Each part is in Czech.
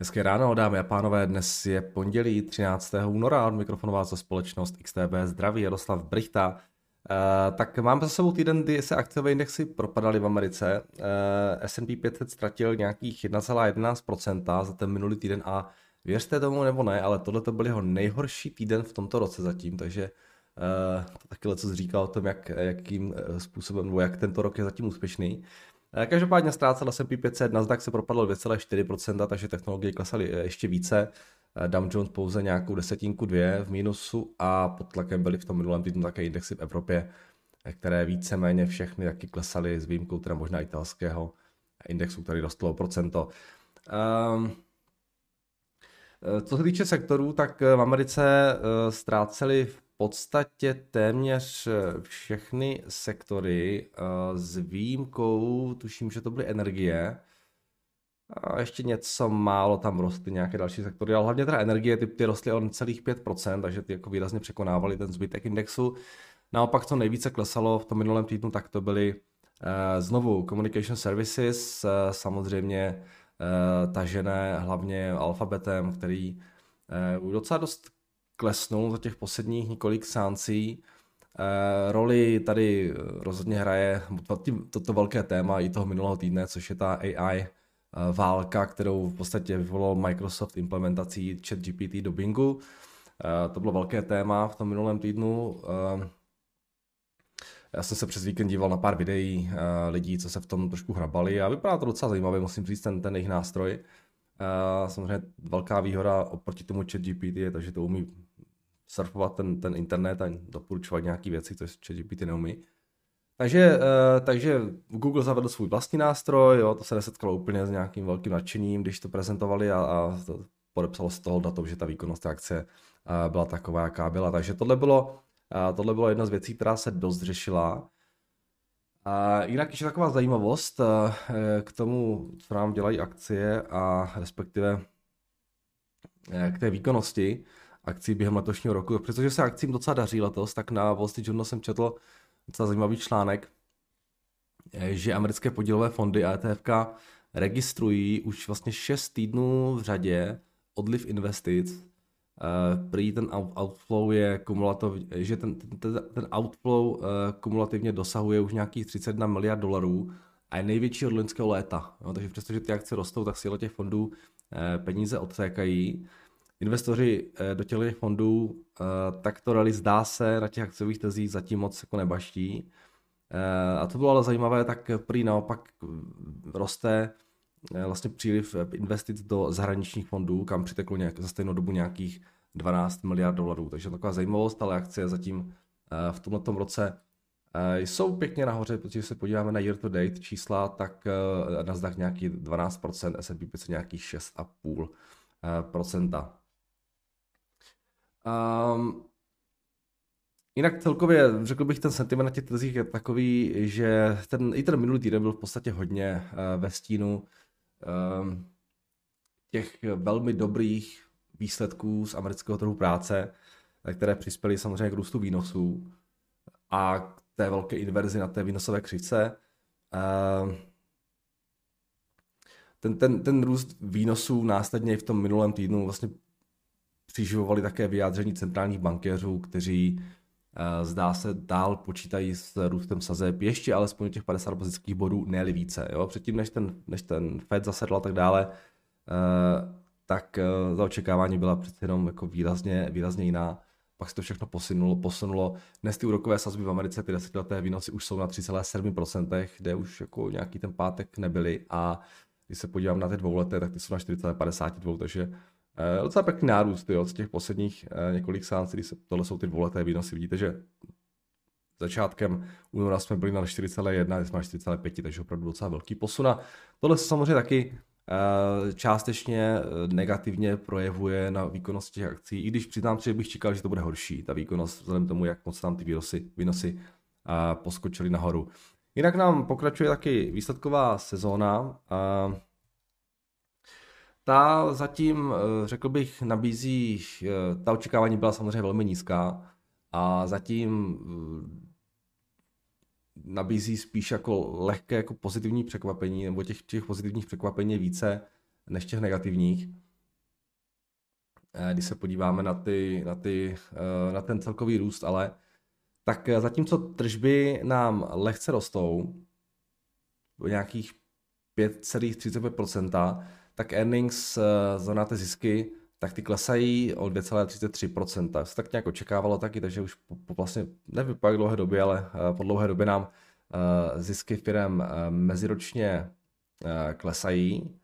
Hezké ráno, dámy a pánové, dnes je pondělí 13. února, od mikrofonu vás za společnost XTB zdraví Jaroslav Brichta. Uh, tak máme za sebou týden, kdy se akciové indexy propadaly v Americe. Uh, S&P 500 ztratil nějakých 1,11% za ten minulý týden a věřte tomu nebo ne, ale tohle to byl jeho nejhorší týden v tomto roce zatím, takže uh, to taky co říkal o tom, jak, jakým způsobem, nebo jak tento rok je zatím úspěšný. Eh, každopádně ztrácel S&P 500, Nasdaq se propadl 2,4%, takže technologie klesaly eh, ještě více. Eh, Dow Jones pouze nějakou desetinku dvě v mínusu a pod tlakem byly v tom minulém týdnu také indexy v Evropě, které víceméně všechny taky klesaly s výjimkou teda možná italského indexu, který rostl o procento. Um, co se týče sektorů, tak v Americe ztráceli v podstatě téměř eh, všechny sektory eh, s výjimkou, tuším, že to byly energie, a ještě něco málo tam rostly, nějaké další sektory, ale hlavně teda energie, ty, ty rostly o celých 5%, takže ty jako výrazně překonávaly ten zbytek indexu. Naopak, co nejvíce klesalo v tom minulém týdnu, tak to byly uh, znovu Communication Services, uh, samozřejmě uh, tažené hlavně alfabetem, který uh, docela dost klesnul za těch posledních několik sáncí. E, roli tady rozhodně hraje toto to velké téma i toho minulého týdne, což je ta AI eh, válka, kterou v podstatě vyvolal Microsoft implementací ChatGPT do Bingu. E, to bylo velké téma v tom minulém týdnu. E, já jsem se přes víkend díval na pár videí lidí, co se v tom trošku hrabali a vypadá to docela zajímavě, musím říct, ten, ten jejich nástroj. Samozřejmě velká výhoda oproti tomu chat GPT je to, že to umí surfovat ten, ten internet a doporučovat nějaké věci, to ChatGPT neumí. Takže, uh, takže Google zavedl svůj vlastní nástroj, jo, to se nesetkalo úplně s nějakým velkým nadšením, když to prezentovali a, a to podepsalo z toho datum, že ta výkonnost akce uh, byla taková, jaká byla. Takže tohle bylo, uh, tohle bylo jedna z věcí, která se dost řešila. A jinak ještě taková zajímavost k tomu, co nám dělají akcie a respektive k té výkonnosti akcí během letošního roku. Přestože se akcím docela daří letos, tak na Wall Street Journal jsem četl docela zajímavý článek, eh, že americké podílové fondy a ETFK registrují už vlastně 6 týdnů v řadě odliv investic. Uh, prý ten outflow je kumulativně, že ten, ten, ten outflow uh, kumulativně dosahuje už nějakých 31 miliard dolarů a je největší od loňského léta. No, takže přestože ty akce rostou, tak si těch fondů peníze odtékají investoři eh, do těch fondů, eh, tak to rally zdá se na těch akciových trzích zatím moc jako nebaští. Eh, a to bylo ale zajímavé, tak prý naopak roste vlastně příliv investic do zahraničních fondů, kam přiteklo nějak, za stejnou dobu nějakých 12 miliard dolarů. Takže taková zajímavost, ale akcie zatím v tomto roce jsou pěkně nahoře, protože se podíváme na year to date čísla, tak Nasdaq nějaký 12%, S&P 500 nějakých 6,5%. Um, jinak celkově řekl bych, ten sentiment na těch trzích je takový, že ten, i ten minulý týden byl v podstatě hodně uh, ve stínu um, těch velmi dobrých výsledků z amerického trhu práce, eh, které přispěly samozřejmě k růstu výnosů a k té velké inverzi na té výnosové křivce. Uh, ten, ten, ten růst výnosů následně v tom minulém týdnu vlastně přiživovali také vyjádření centrálních bankéřů, kteří uh, zdá se dál počítají s růstem sazeb ještě alespoň těch 50 bazických bodů, ne více. Jo? Předtím, než ten, než ten Fed zasedl a tak dále, uh, tak za očekávání byla přece jenom jako výrazně, výrazně jiná. Pak se to všechno posunulo, posunulo. Dnes ty úrokové sazby v Americe, ty desetileté výnosy už jsou na 3,7%, kde už jako nějaký ten pátek nebyly a když se podívám na ty dvouleté, tak ty jsou na 4,52, takže docela pěkný nárůst jo, z těch posledních uh, několik sáncí, když se, tohle jsou ty dvouleté výnosy. Vidíte, že začátkem února jsme byli na 4,1, jsme na 4,5, takže opravdu docela velký posun. A tohle se samozřejmě taky uh, částečně negativně projevuje na výkonnosti těch akcí, i když přiznám že bych čekal, že to bude horší, ta výkonnost, vzhledem tomu, jak moc tam ty výnosy, výnosy poskočily nahoru. Jinak nám pokračuje taky výsledková sezóna. Ta zatím, eh, řekl bych, nabízí, eh, ta očekávání byla samozřejmě velmi nízká a zatím eh, nabízí spíš jako lehké jako pozitivní překvapení, nebo těch, těch pozitivních překvapení je více než těch negativních. když se podíváme na, ty, na, ty, na ten celkový růst, ale tak zatímco tržby nám lehce rostou, nějakých 5,35%, tak earnings, znáte zisky, tak ty klesají o 2,33%. Se tak nějak očekávalo taky, takže už po, po vlastně, nevím po dlouhé době, ale po dlouhé době nám zisky firm meziročně klesají.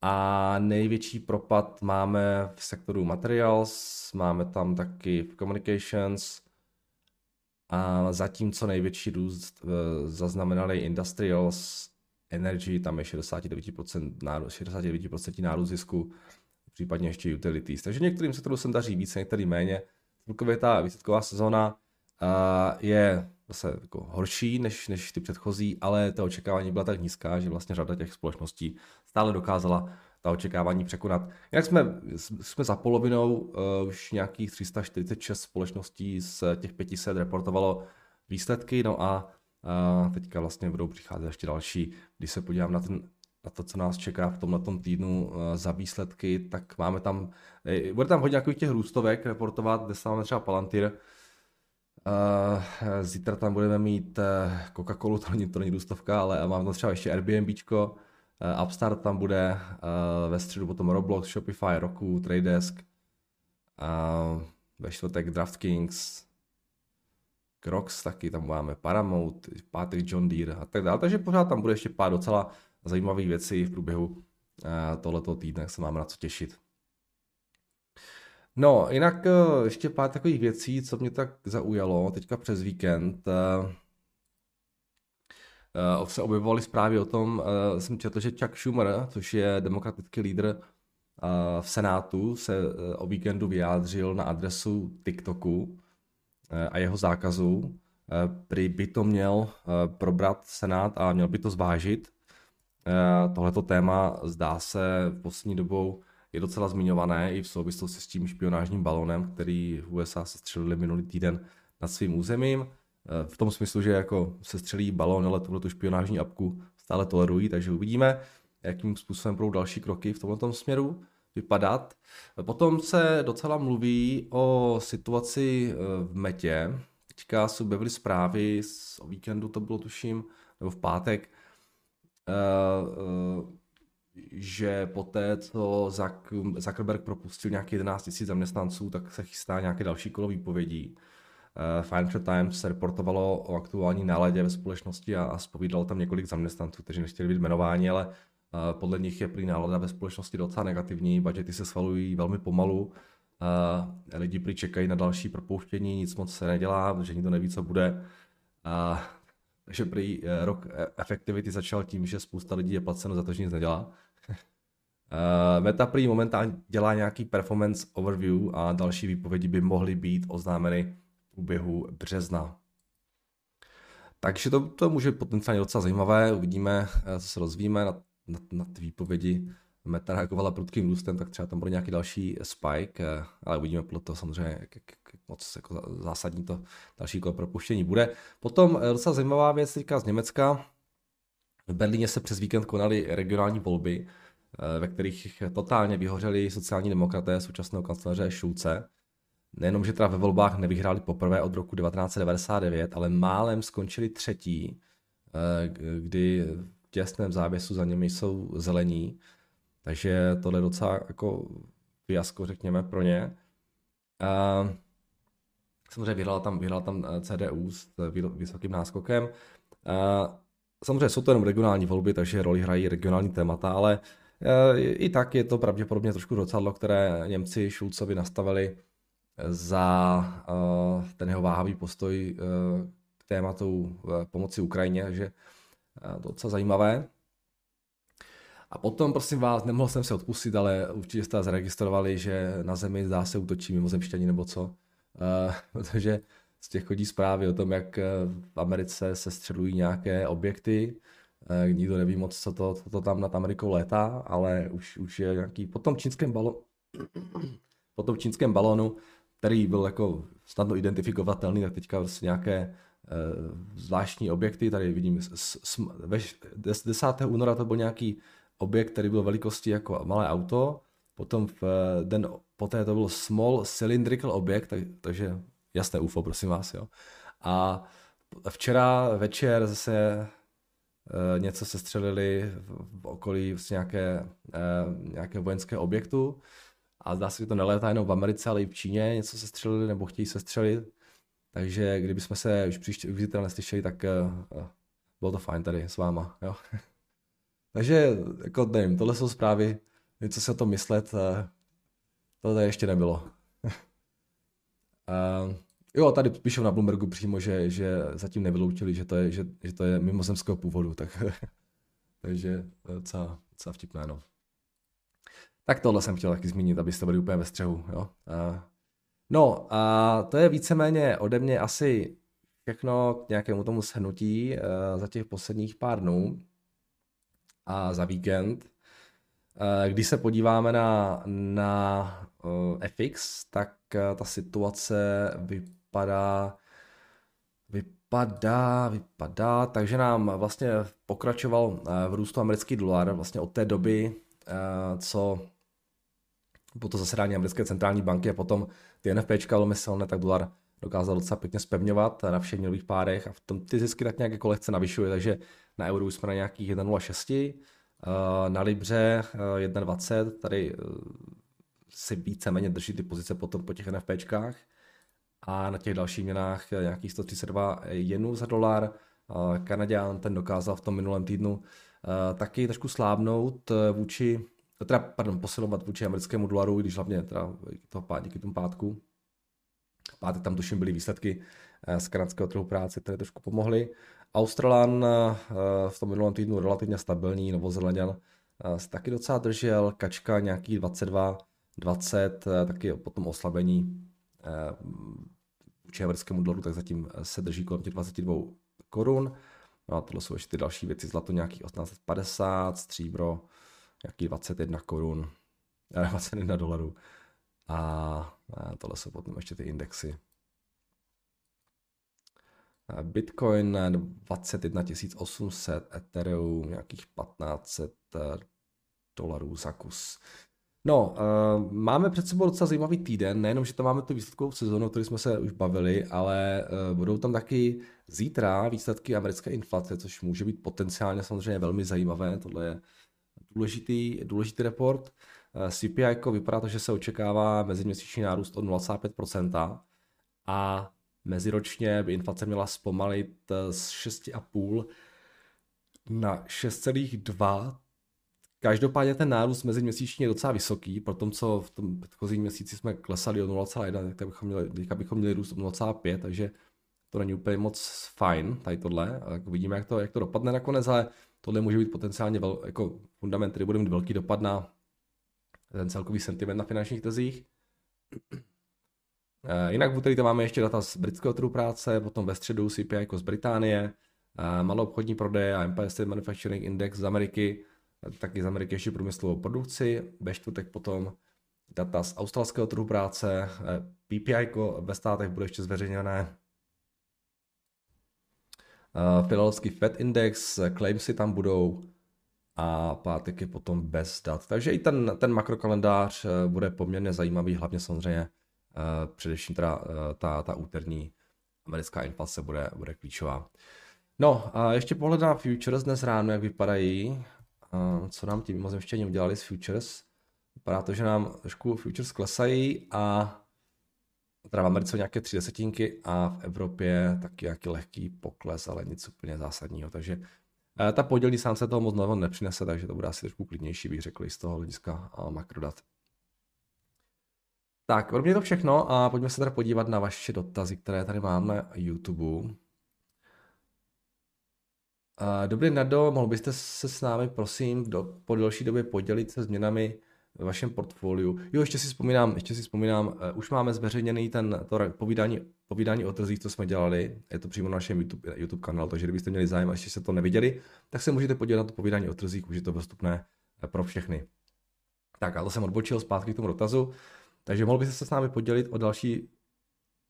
A největší propad máme v sektoru materials, máme tam taky v communications, a zatímco největší růst zaznamenali industrials, energy, tam je 69%, nárůst, 69% nárůst zisku, případně ještě utilities. Takže některým sektorům se daří více, některým méně. Celkově ta výsledková sezóna je zase jako horší než, než ty předchozí, ale ta očekávání byla tak nízká, že vlastně řada těch společností stále dokázala ta očekávání překonat. Jak jsme, jsme za polovinou, uh, už nějakých 346 společností z těch 500 reportovalo výsledky, no a uh, teďka vlastně budou přicházet ještě další. Když se podívám na, ten, na to, co nás čeká v tomhle týdnu uh, za výsledky, tak máme tam, eh, bude tam hodně nějakých těch růstovek reportovat, kde se máme třeba Palantir, Uh, zítra tam budeme mít Coca-Colu, to není, to není růstovka, ale máme tam třeba ještě Airbnbčko, Upstart tam bude, ve středu potom Roblox, Shopify, Roku, Tradesk, uh, ve čtvrtek DraftKings, Crocs taky, tam máme Paramount, Patrick John Deere a tak dále, takže pořád tam bude ještě pár docela zajímavých věcí v průběhu uh, tohoto týdne, se máme na co těšit. No, jinak eh, ještě pár takových věcí, co mě tak zaujalo teďka přes víkend. Eh, eh, se objevovaly zprávy o tom, jsem četl, že Chuck Schumer, což je demokratický lídr v Senátu, se o víkendu vyjádřil na adresu TikToku a jeho zákazu. Prý by to měl probrat Senát a měl by to zvážit. Tohleto téma zdá se v poslední dobou je docela zmiňované i v souvislosti s tím špionážním balonem, který v USA se střelili minulý týden nad svým územím. Eh, v tom smyslu, že jako se střelí balon, ale tuhle tu špionážní apku stále tolerují, takže uvidíme, jakým způsobem budou další kroky v tomto směru vypadat. Potom se docela mluví o situaci eh, v Metě. Teďka se objevily zprávy, o víkendu to bylo tuším, nebo v pátek, eh, že poté, co Zuckerberg propustil nějaký 11 000 zaměstnanců, tak se chystá nějaké další kolo výpovědí. Eh, Financial Times se reportovalo o aktuální náladě ve společnosti a, spovídalo tam několik zaměstnanců, kteří nechtěli být jmenováni, ale eh, podle nich je prý nálada ve společnosti docela negativní, budgety se schvalují velmi pomalu, lidi prý čekají na další propouštění, nic moc se nedělá, že nikdo neví, co bude. Takže prý eh, rok e- efektivity začal tím, že spousta lidí je placeno za to, že nic nedělá. Eh, Meta prý momentálně dělá nějaký performance overview a další výpovědi by mohly být oznámeny v průběhu března. Takže to, to může potenciálně docela zajímavé, uvidíme, eh, co se rozvíjíme na, na, na výpovědi. Meta reagovala prudkým růstem, tak třeba tam bude nějaký další spike, ale uvidíme podle toho samozřejmě, jak, jak, jak moc jako zásadní to další kolo propuštění bude. Potom eh, docela zajímavá věc teďka z Německa. V Berlíně se přes víkend konaly regionální volby, eh, ve kterých totálně vyhořeli sociální demokraté současného kancléře Šulce. Nejenom, že teda ve volbách nevyhráli poprvé od roku 1999, ale málem skončili třetí, eh, kdy těsném závěsu za nimi jsou zelení. Takže tohle je docela jako fiasko, řekněme, pro ně. A samozřejmě vyhrál tam, vyhrál tam eh, CDU s vysokým náskokem. A samozřejmě jsou to jenom regionální volby, takže roli hrají regionální témata, ale eh, i tak je to pravděpodobně trošku docadlo, které Němci Šulcovi nastavili za eh, ten jeho váhavý postoj k tématu pomoci Ukrajině, takže docela zajímavé. A potom, prosím vás, nemohl jsem se odpustit, ale určitě jste zaregistrovali, že na Zemi zdá se útočí mimozemšťani nebo co. Uh, protože z těch chodí zprávy o tom, jak eh, v Americe se střelují nějaké objekty. Uh, nikdo neví moc, co to, co to tam nad Amerikou létá, ale už, už je nějaký... Potom čínském balonu, potom čínském balonu, který byl jako snadno identifikovatelný, tak teďka vlastně nějaké zvláštní objekty, tady vidím, ve, 10. února to byl nějaký objekt, který byl velikosti jako malé auto, potom v eh, den poté to byl Small Cylindrical Object, tak, takže jasné UFO, prosím vás, jo. A včera večer zase e, něco se střelili v okolí vlastně nějaké, e, nějaké vojenské objektu a zdá se, že to nelétá jenom v Americe, ale i v Číně něco se střelili nebo chtějí se střelit. Takže kdybychom se už příště už neslyšeli, tak uh, bylo to fajn tady s váma. Jo? Takže, jako nevím, tohle jsou zprávy, něco se o tom myslet, uh, to tady ještě nebylo. uh, jo, tady píšou na Bloombergu přímo, že, že zatím nevyloučili, že to je, že, že to je mimozemského původu, tak, takže docela, docela vtipné, no. Tak tohle jsem chtěl taky zmínit, abyste byli úplně ve střehu. Jo? Uh, no a to je víceméně ode mě asi všechno k nějakému tomu shrnutí uh, za těch posledních pár dnů a za víkend. Uh, když se podíváme na, na uh, FX, tak ta situace vypadá vypadá, vypadá, takže nám vlastně pokračoval v růstu americký dolar vlastně od té doby, co po to zasedání americké centrální banky a potom ty NFPčka velmi silné, tak dolar dokázal docela pěkně spevňovat na všech měnových párech a v tom ty zisky tak nějak jako lehce navyšuje, takže na euru jsme na nějakých 1,06, eh, na Libře 1,20, eh, tady eh, si víceméně drží ty pozice potom po těch NFPčkách a na těch dalších měnách nějakých 132 jenů za dolar. Kanaděn ten dokázal v tom minulém týdnu taky trošku slábnout vůči teda, pardon, posilovat vůči americkému dolaru, když hlavně teda toho, díky tomu pátku. Pátek tam tuším byly výsledky eh, z kanadského trhu práce, které trošku pomohly. Australan eh, v tom minulém týdnu relativně stabilní, Novozelanděn eh, se taky docela držel, Kačka nějaký 22, 20, taky potom oslabení vůči americkému dolaru, tak zatím se drží kolem těch 22 korun. No a tohle jsou ještě ty další věci, zlato nějaký 1850, stříbro nějaký 21 korun, 21 dolarů. A tohle jsou potom ještě ty indexy. Bitcoin 21 800, Ethereum nějakých 1500 eh, dolarů za kus. No, uh, máme před sebou docela zajímavý týden, nejenom, že tam máme tu výsledkovou sezónu, o které jsme se už bavili, ale uh, budou tam taky zítra výsledky americké inflace, což může být potenciálně samozřejmě velmi zajímavé. Tohle je důležitý, důležitý report. Eh, CPI jako vypadá to, že se očekává meziměsíční nárůst od 0,5% a meziročně by inflace měla zpomalit eh, z 6,5 na 6,2. Každopádně ten nárůst meziměsíční je docela vysoký, pro tom, co v tom předchozím měsíci jsme klesali o 0,1, tak bychom měli, teďka bychom měli růst o 0,5, takže to není úplně moc fajn, tady tohle. Tak uvidíme, jak to, jak to dopadne nakonec, ale tohle může být potenciálně vel, jako fundament, který bude mít velký dopad na ten celkový sentiment na finančních trzích. Eh, jinak v úterý tam máme ještě data z britského trhu práce, potom ve středu CPI jako z Británie, eh, malou obchodní prodej a State Manufacturing Index z Ameriky, taky z Ameriky ještě průmyslovou produkci, ve čtvrtek potom data z australského trhu práce, eh, PPI jako ve státech bude ještě zveřejněné Uh, Philadelphský Fed Index, claimsy tam budou a pátek je potom bez dat. Takže i ten, ten makrokalendář eh, bude poměrně zajímavý, hlavně samozřejmě především teda, ta, ta úterní americká inflace bude, bude klíčová. No a ještě pohled na futures dnes ráno, jak vypadají, co nám tím mimozemštění udělali s futures. Vypadá to, že nám trošku futures klesají a teda v Americe nějaké tři desetinky a v Evropě taky nějaký lehký pokles, ale nic úplně zásadního. Takže eh, ta podělní se toho moc nového nepřinese, takže to bude asi trošku klidnější, bych řekl, z toho hlediska eh, makrodat. Tak, pro mě to všechno a pojďme se teda podívat na vaše dotazy, které tady mám na YouTube. Eh, dobrý Nado, mohl byste se s námi, prosím, do, po delší době podělit se změnami ve vašem portfoliu. Jo, ještě si vzpomínám, ještě si vzpomínám, uh, už máme zveřejněný ten to povídání, povídání o trzích, co jsme dělali, je to přímo na našem YouTube, YouTube kanálu, takže kdybyste měli zájem a ještě se to neviděli, tak se můžete podívat na to povídání o trzích, už je to dostupné eh, pro všechny. Tak a to jsem odbočil zpátky k tomu dotazu, takže mohl byste se s námi podělit o další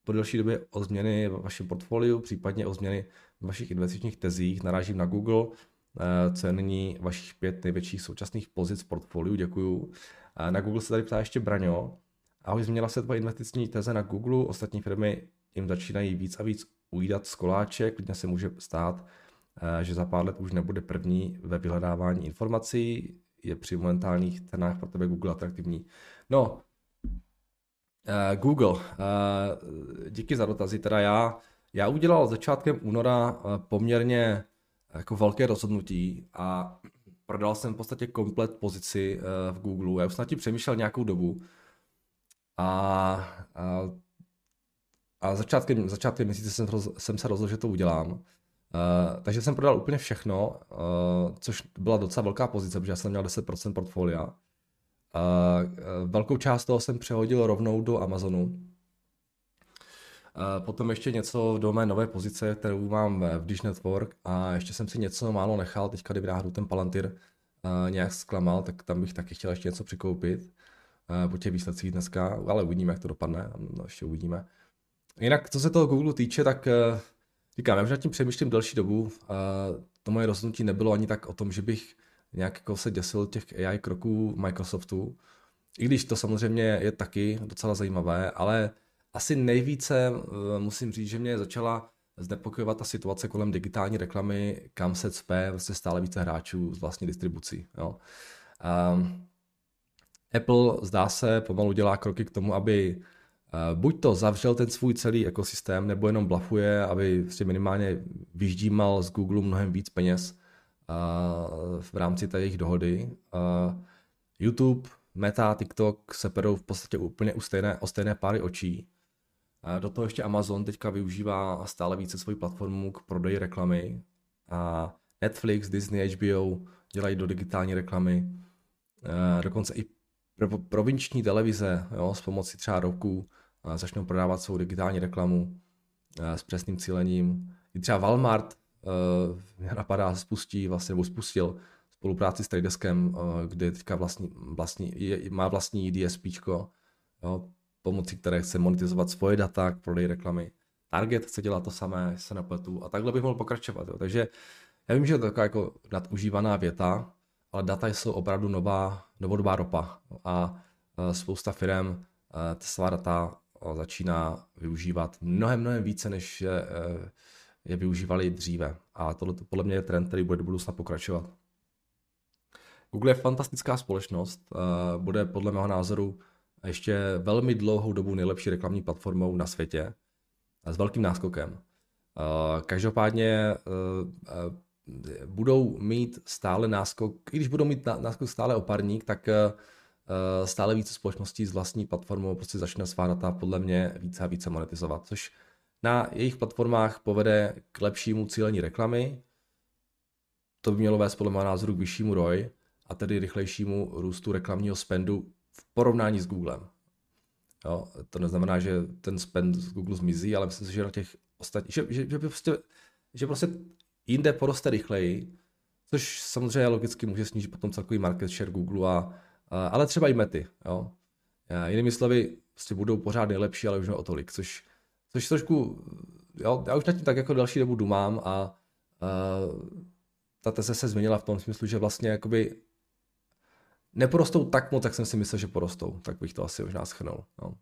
po delší době o změny v vašem portfoliu, případně o změny v vašich investičních tezích. Narážím na Google, Eh, co je nyní vašich pět největších současných pozic v portfoliu, děkuju. Na Google se tady ptá ještě Braňo. Ahoj, změnila se tvoje investiční teze na Google, ostatní firmy jim začínají víc a víc ujídat z koláče, klidně se může stát, eh, že za pár let už nebude první ve vyhledávání informací, je při momentálních cenách pro tebe Google atraktivní. No, Google, díky za dotazy, teda já, já udělal začátkem února poměrně jako velké rozhodnutí a prodal jsem v podstatě komplet pozici uh, v Google. Já už jsem tím přemýšlel nějakou dobu a, a, a začátkem, začátkem měsíce jsem, roz, jsem se rozhodl, že to udělám. Uh, takže jsem prodal úplně všechno, uh, což byla docela velká pozice, protože já jsem měl 10% portfolia. Uh, velkou část toho jsem přehodil rovnou do Amazonu. Potom ještě něco do mé nové pozice, kterou mám v Dish Network a ještě jsem si něco málo nechal, teďka kdyby náhodou ten Palantir nějak zklamal, tak tam bych taky chtěl ještě něco přikoupit po těch výsledcích dneska, ale uvidíme, jak to dopadne, no, ještě uvidíme. Jinak, co se toho Google týče, tak eh, říkám, já už nad tím přemýšlím delší dobu. To moje rozhodnutí nebylo ani tak o tom, že bych nějak jako se děsil těch AI kroků Microsoftu, i když to samozřejmě je taky docela zajímavé, ale asi nejvíce eh, musím říct, že mě začala znepokojovat ta situace kolem digitální reklamy, kam se cpe vlastně stále více hráčů z vlastní distribucí. Jo. Um, Apple zdá se pomalu dělá kroky k tomu, aby uh, buď to zavřel ten svůj celý ekosystém, nebo jenom blafuje, aby si minimálně vyždímal z Google mnohem víc peněz uh, v rámci té jejich dohody. Uh, YouTube, Meta, TikTok se perou v podstatě úplně u stejné, o stejné páry očí. Do toho ještě Amazon teďka využívá stále více svoji platformu k prodeji reklamy. A Netflix, Disney, HBO dělají do digitální reklamy. Dokonce i provinční televize jo, s pomocí třeba roku začnou prodávat svou digitální reklamu s přesným cílením. I třeba Walmart mě napadá spustí, vlastně, nebo spustil spolupráci s Tradeskem, kde teďka vlastní, vlastní, je, má vlastní DSP, jo, pomocí které chce monetizovat svoje data k prodeji reklamy. Target chce dělat to samé, se napletu a takhle bych mohl pokračovat. Jo. Takže já vím, že je to taková jako nadužívaná věta, ale data jsou opravdu nová, novodobá ropa a spousta firm svá data začíná využívat mnohem, mnohem více, než je, e, je využívali dříve. A tohle podle mě je trend, který bude do budoucna pokračovat. Google je fantastická společnost, bude podle mého názoru ještě velmi dlouhou dobu nejlepší reklamní platformou na světě s velkým náskokem. Každopádně budou mít stále náskok, i když budou mít náskok stále oparník, tak stále více společností s vlastní platformou prostě začne svá data podle mě více a více monetizovat, což na jejich platformách povede k lepšímu cílení reklamy, to by mělo vést podle mého názoru k vyššímu ROI a tedy rychlejšímu růstu reklamního spendu v porovnání s Googlem. Jo, to neznamená, že ten spend z Google zmizí, ale myslím si, že na těch ostatních, že, že, že, prostě, že prostě jinde poroste rychleji, což samozřejmě logicky může snížit potom celkový market share Google, a, a, ale třeba i mety. Jo. A jinými slovy, prostě budou pořád nejlepší, ale už ne o tolik, což, což trošku, jo, já už nad tím tak jako další dobu dumám a, a ta teze se změnila v tom smyslu, že vlastně jakoby neporostou tak moc, jak jsem si myslel, že porostou. Tak bych to asi možná schrnul. No.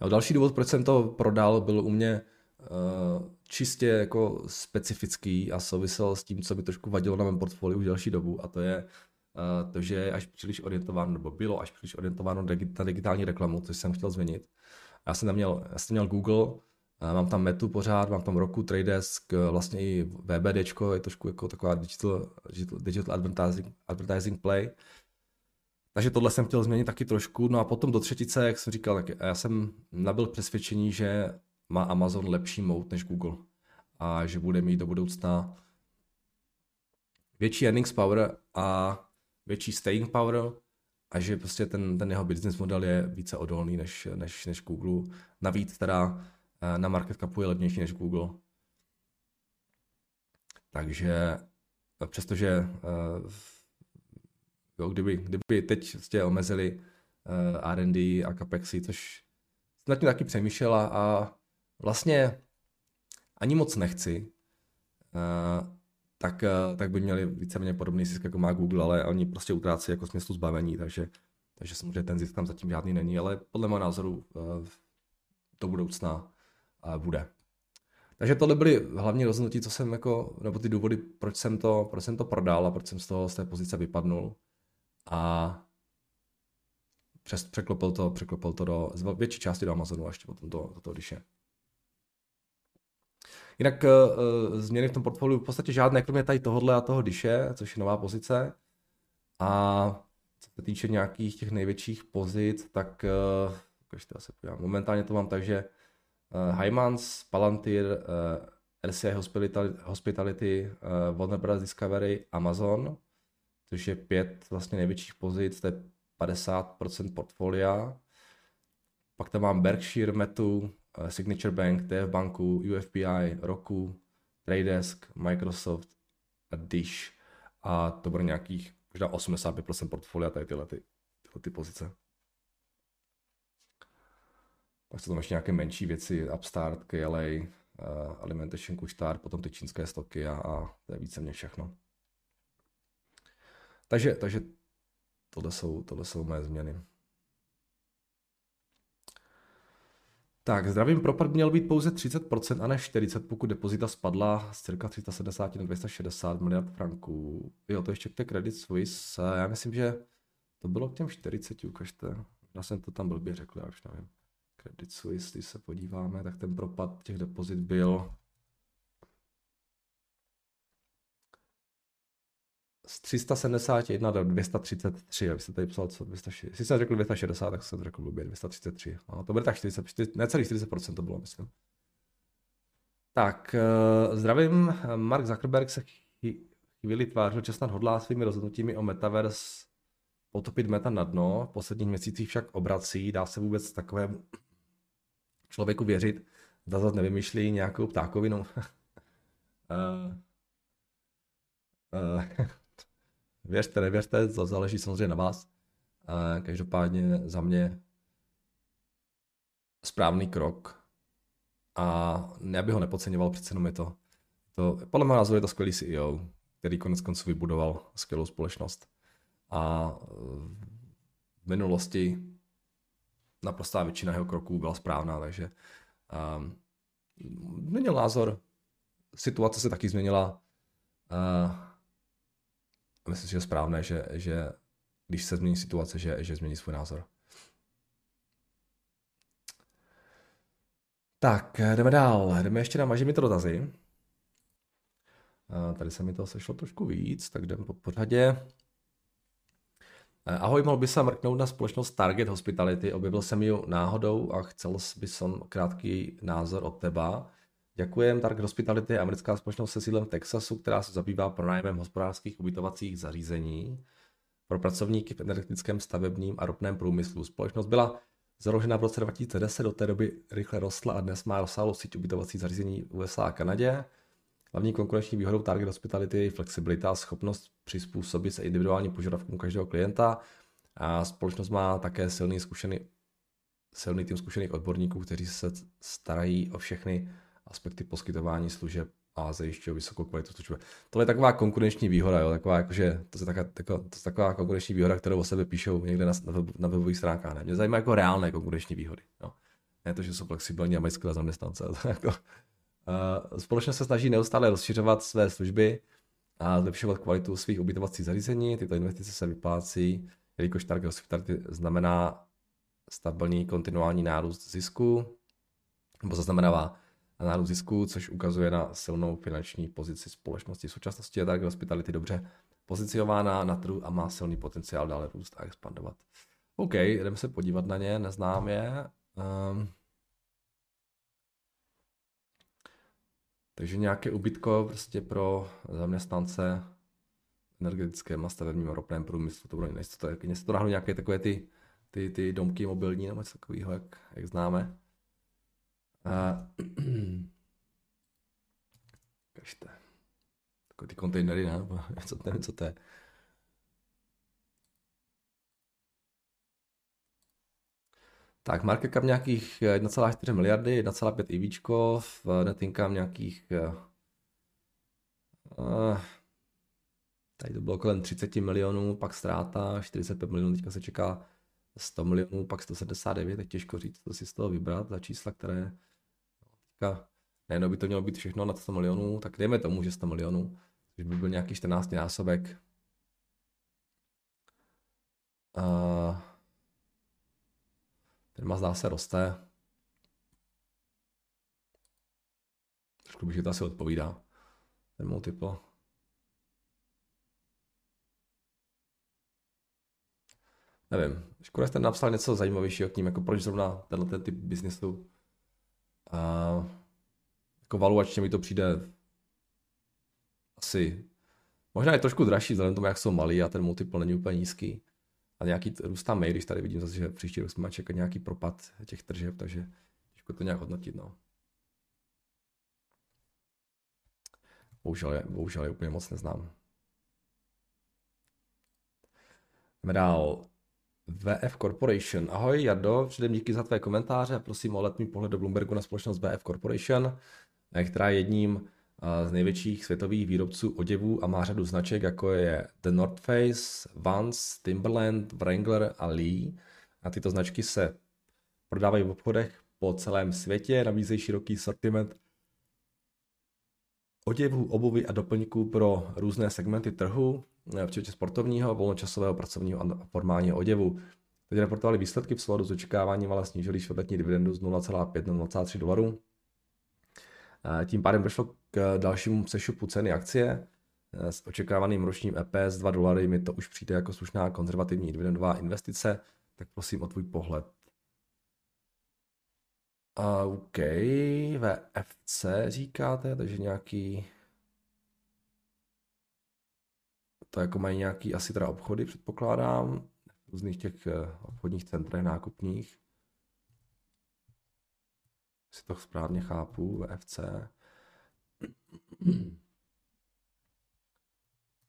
Jo, další důvod, proč jsem to prodal, byl u mě uh, čistě jako specifický a souvisel s tím, co mi trošku vadilo na mém portfoliu už delší dobu a to je uh, to, že je až příliš orientováno, nebo bylo až příliš orientováno na digitální reklamu, což jsem chtěl změnit. Já jsem tam měl, já jsem měl Google, Mám tam Metu pořád, mám tam Roku, Tradesk, vlastně i VBD, je trošku jako taková digital, digital, digital advertising, advertising play. Takže tohle jsem chtěl změnit taky trošku. No a potom do třetice, jak jsem říkal, tak já jsem nabil přesvědčení, že má Amazon lepší mout než Google a že bude mít do budoucna větší earnings power a větší staying power a že prostě ten, ten jeho business model je více odolný než, než, než Google. Navíc teda na market capu je levnější než Google. Takže přestože eh, jo, kdyby, kdyby teď prostě omezili eh, R&D a capexy, což jsem nad tím taky přemýšlela a vlastně ani moc nechci, eh, tak, tak by měli víceméně podobný zisk, jako má Google, ale oni prostě utrácí jako smyslu zbavení, takže takže samozřejmě ten zisk tam zatím žádný není, ale podle mého názoru do budoucna bude. Takže tohle byly hlavní rozhodnutí, co jsem jako, nebo ty důvody, proč jsem to, proč jsem to prodal a proč jsem z toho, z té pozice vypadnul. A přes, překlopil to, překlopil to do, z větší části do Amazonu a ještě potom do, do toho, je. Jinak uh, změny v tom portfoliu v podstatě žádné, kromě tady tohohle a toho Diše, což je nová pozice. A co se týče nějakých těch největších pozic, tak uh, se. Momentálně to mám tak, že Hymans, Palantir, uh, RCI Hospitality, uh, Warner Bros. Discovery, Amazon, což je pět vlastně největších pozic, to je 50% portfolia. Pak tam mám Berkshire, Metu, Signature Bank, TF Banku, UFPI, Roku, Tradesk, Microsoft a Dish. A to bude nějakých možná 85% portfolia tady tyhle, ty, tyhle ty pozice. Pak jsou tam ještě nějaké menší věci, Upstart, KLA, uh, Alimentation, Kushtar, potom ty čínské stoky a, a to je víceméně všechno. Takže, takže tohle jsou, tohle jsou moje změny. Tak, zdravím propad měl být pouze 30% a ne 40%, pokud depozita spadla z cirka 370 na 260 miliard franků. Jo, to ještě k té Credit Suisse. Já myslím, že to bylo k těm 40, ukažte. Já jsem to tam blbě řekl, já už nevím. Credit Suisse, když se podíváme, tak ten propad těch depozit byl z 371 do 233, abyste tady psal co 260. Jestli jsem řekl 260, tak jsem řekl blbě 233. No, to bude tak 40, 40 necelých 40% to bylo, myslím. Tak, uh, zdravím. Mark Zuckerberg se chvíli tvářil, že snad hodlá svými rozhodnutími o Metaverse potopit meta na dno. V posledních měsících však obrací. Dá se vůbec takovému člověku věřit, zda zase nevymýšlí nějakou ptákovinu. uh, uh, Věřte, nevěřte, to záleží samozřejmě na vás. Každopádně za mě správný krok a já bych ho nepodceňoval, přece jenom je to, to podle mého názoru je to skvělý CEO, který konec konců vybudoval skvělou společnost. A v minulosti naprostá většina jeho kroků byla správná, takže um, změnil názor, situace se taky změnila, uh, myslím si, že je správné, že, že když se změní situace, že, že změní svůj názor. Tak, jdeme dál. Jdeme ještě na maži to dotazy. Tady se mi to sešlo trošku víc, tak jdeme po pořadě. Ahoj, mohl by se mrknout na společnost Target Hospitality, objevil jsem ji náhodou a chcel by som krátký názor od teba. Děkujem. Target Hospitality je americká společnost se sídlem v Texasu, která se zabývá pronájmem hospodářských ubytovacích zařízení pro pracovníky v energetickém stavebním a ropném průmyslu. Společnost byla založena v roce 2010, do té doby rychle rostla a dnes má rozsáhlou síť ubytovacích zařízení v USA a Kanadě. Hlavní konkurenční výhodou Target Hospitality je flexibilita a schopnost přizpůsobit se individuálním požadavkům každého klienta. A společnost má také silný, zkušený, silný tým zkušených odborníků, kteří se starají o všechny aspekty poskytování služeb a zajišťují vysokou kvalitu služeb. To je taková konkurenční výhoda, jo? Taková, jakože, to, je taková, tako, to je taková konkurenční výhoda, kterou o sebe píšou někde na, na, na webových stránkách. Ne? Mě zajímá jako reálné konkurenční výhody. Jo? Ne to, že jsou flexibilní a mají skvělé zaměstnance. jako, společnost se snaží neustále rozšiřovat své služby a zlepšovat kvalitu svých ubytovacích zařízení. Tyto investice se vyplácí, jelikož target hospitality znamená stabilní kontinuální nárůst zisku, nebo zaznamenává nárůst zisku, což ukazuje na silnou finanční pozici společnosti. V současnosti je Target Hospitality dobře pozicionována na trhu a má silný potenciál dále růst a expandovat. OK, jdeme se podívat na ně, neznám je. Um, takže nějaké ubytko prostě pro zaměstnance energetickém a stavebním a ropném průmyslu, to bylo nejistota. Jak se to náhodou nějaké takové ty, ty, ty domky mobilní nebo něco takového, jak, jak známe. A... Kažte. Takové ty kontejnery, ne? Co, nevím, co to je. Tak, market cap nějakých 1,4 miliardy, 1,5 IVčko, v net income nějakých uh, tady to bylo kolem 30 milionů, pak ztráta, 45 milionů, teďka se čeká 100 milionů, pak 179, tak těžko říct, co si z toho vybrat za čísla, které teďka, nejenom by to mělo být všechno nad 100 milionů, tak dejme tomu, že 100 milionů, což by byl nějaký 14 násobek. Uh, firma zdá se roste. Trošku bych to asi odpovídá, ten multiple. nevím, škoda jste napsal něco zajímavějšího k ním, jako proč zrovna tenhle ten typ biznesu. A jako valuačně mi to přijde asi, možná je trošku dražší, vzhledem tomu, jak jsou malý a ten multiple není úplně nízký. A nějaký růst tam když tady vidím zase, že příští rok jsme čekat nějaký propad těch tržeb, takže těžko to nějak hodnotit, no. Bohužel je, bohužel je úplně moc neznám. Jdeme dál. VF Corporation. Ahoj Jardo, předem díky za tvé komentáře a prosím o letní pohled do Bloombergu na společnost VF Corporation, která je jedním z největších světových výrobců oděvů a má řadu značek, jako je The North Face, Vans, Timberland, Wrangler a Lee. A tyto značky se prodávají v obchodech po celém světě, nabízejí široký sortiment oděvů, obuvy a doplňků pro různé segmenty trhu, Eh, včetně sportovního, volnočasového, pracovního a formálního oděvu. Teď reportovali výsledky v souladu s očekáváním, ale snížili čtvrtletní dividendu z 0,5 na 0,3 dolarů. Eh, tím pádem došlo k dalšímu sešupu ceny akcie. Eh, s očekávaným ročním EPS 2 dolary mi to už přijde jako slušná konzervativní dividendová investice, tak prosím o tvůj pohled. OK, VFC říkáte, takže nějaký to jako mají nějaký asi teda obchody, předpokládám, v různých těch eh, obchodních centrech nákupních. Si to správně chápu, VFC.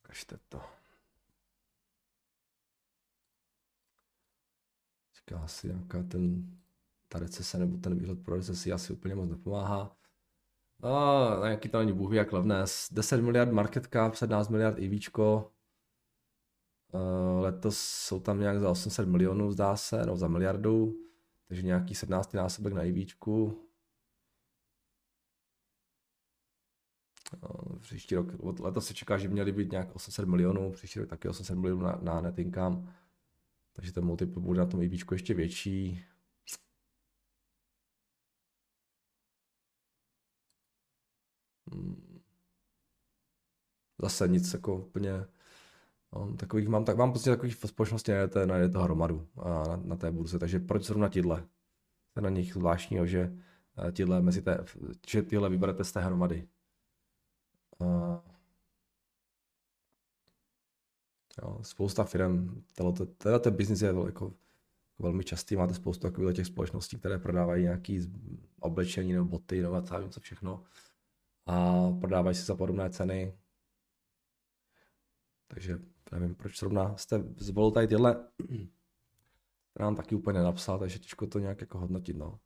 Kažte to. Říká asi nějaká ten, ta recese nebo ten výhled pro recesi asi úplně moc nepomáhá. No, nějaký to není bůh jak levné. 10 miliard market cap, 17 miliard IVčko. Uh, letos jsou tam nějak za 800 milionů, zdá se, no za miliardu. Takže nějaký 17 násobek na IVčku. Příští rok, letos se čeká, že měly být nějak 800 milionů, příští rok taky 800 milionů na, na net income. Takže ten multiple bude na tom IVčku ještě větší. Hmm. Zase nic jako úplně, no, takových mám, tak mám prostě takových v společnosti najdete, najdete hromadu na, na, té burze, takže proč zrovna tyhle? To na nich zvláštního, že eh, tyhle mezi té, že tyhle vyberete z té hromady. Jo, spousta firm, tenhle ten biznis je jako velmi častý, máte spoustu takových těch společností, které prodávají nějaký oblečení nebo boty nebo co všechno a prodávají si za podobné ceny. Takže nevím, proč zrovna jste zvolil tady tyhle, nám taky úplně nenapsal, takže těžko to nějak jako hodnotit, no.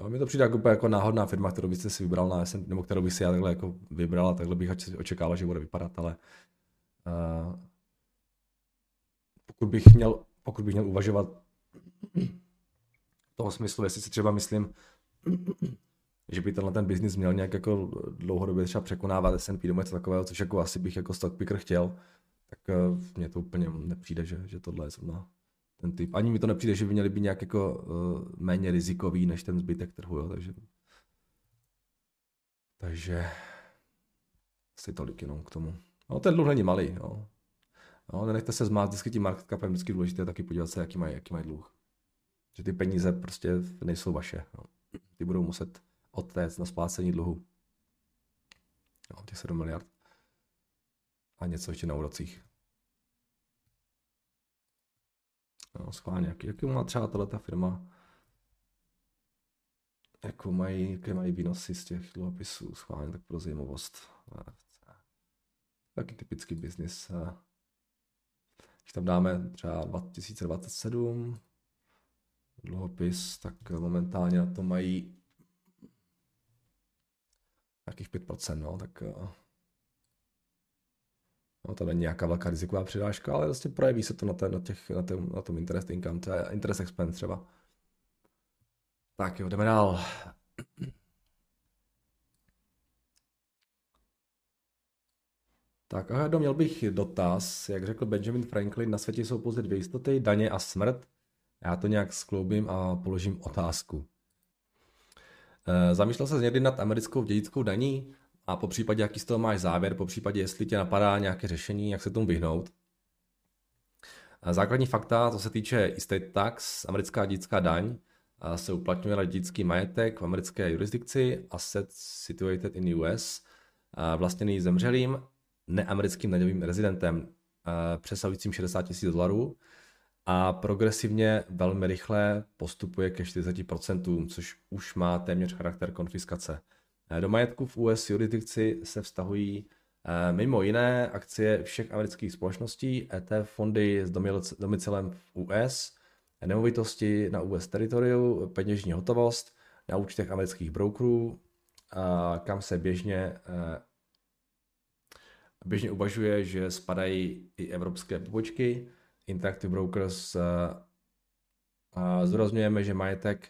Jo, mi to přijde jako, jako náhodná firma, kterou byste si vybral na SM, nebo kterou bych si já takhle jako vybral a takhle bych očekával, že bude vypadat, ale uh, pokud bych měl, pokud bych měl uvažovat toho smyslu, jestli si třeba myslím, že by tenhle ten biznis měl nějak jako dlouhodobě třeba překonávat S&P nebo něco takového, což jako asi bych jako stock picker chtěl, tak uh, mně to úplně nepřijde, že, že tohle je zrovna ten typ. Ani mi to nepřijde, že by měli být nějak jako uh, méně rizikový než ten zbytek trhu, jo, takže takže asi tolik jenom k tomu. No ten dluh není malý, jo. No, nenechte se zmát, vždycky tím market capem vždycky důležité taky podívat se, jaký mají, jaký mají dluh. Že ty peníze prostě nejsou vaše. No. Ty budou muset odtéct na splácení dluhu. No, těch 7 miliard. A něco ještě na úrocích. Schválně, jaký, jaký má třeba tato firma? Jako mají, jaké mají výnosy z těch dluhopisů, schválně, tak pro zajímavost. Taky typický biznis. Když tam dáme třeba 2027, dluhopis, tak momentálně na to mají nějakých 5%, no, tak No, to není nějaká velká riziková přidáška, ale vlastně projeví se to na, té, na, těch, na, tom, na tom interest income, je interest expense třeba. Tak jo, jdeme dál. Tak a měl bych dotaz, jak řekl Benjamin Franklin, na světě jsou pouze dvě jistoty, daně a smrt. Já to nějak skloubím a položím otázku. Eh, zamýšlel se někdy nad americkou dědickou daní a po případě, jaký z toho máš závěr, po případě, jestli tě napadá nějaké řešení, jak se tomu vyhnout. Základní fakta, co se týče estate tax, americká dědická daň, se uplatňuje na dědický majetek v americké jurisdikci, asset situated in US, vlastněný zemřelým neamerickým daňovým rezidentem přesahujícím 60 000 dolarů a progresivně velmi rychle postupuje ke 40%, což už má téměř charakter konfiskace. Eh, do majetku v US jurisdikci se vztahují eh, mimo jiné akcie všech amerických společností, ETF fondy s domicilem v US, nemovitosti na US teritoriu, peněžní hotovost na účtech amerických brokerů, kam se běžně eh, běžně uvažuje, že spadají i evropské pobočky, Interactive Brokers zdůrazňujeme, že majetek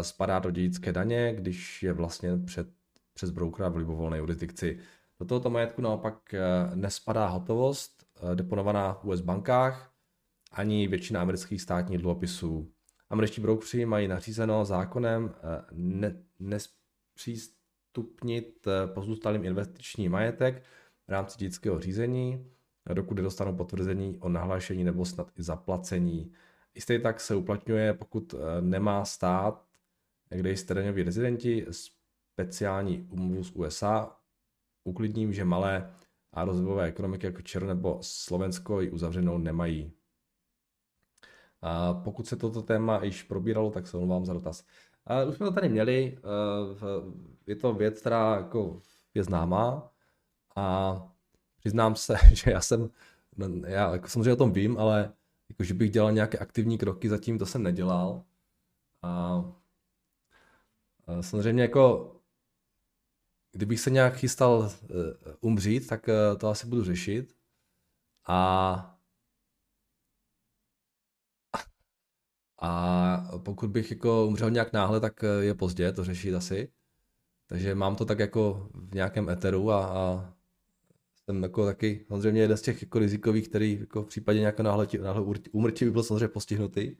spadá do dědické daně, když je vlastně před, přes brokera v libovolné jurisdikci. Do tohoto majetku naopak nespadá hotovost deponovaná v US bankách ani většina amerických státních dluhopisů. Američtí brokeři mají nařízeno zákonem ne, nespřístupnit pozůstalým investiční majetek v rámci dědického řízení dokud nedostanou potvrzení o nahlášení nebo snad i zaplacení. Jistý tak se uplatňuje, pokud eh, nemá stát, kde jste daňoví rezidenti, speciální umluvu z USA. Uklidním, že malé a rozvojové ekonomiky jako Čer nebo Slovensko ji uzavřenou nemají. A pokud se toto téma již probíralo, tak se omlouvám za dotaz. A už jsme to tady měli, eh, je to věc, která jako je známá a přiznám se, že já jsem, no, já jako samozřejmě o tom vím, ale jako, že bych dělal nějaké aktivní kroky, zatím to jsem nedělal. A samozřejmě jako, kdybych se nějak chystal uh, umřít, tak uh, to asi budu řešit. A a pokud bych jako umřel nějak náhle, tak eh, je pozdě to řešit asi. Takže mám to tak jako v nějakém eteru a, a jsem jako taky samozřejmě jeden z těch jako rizikových, který jako v případě nějakého náhle, náhle úmrtí by byl samozřejmě postihnutý.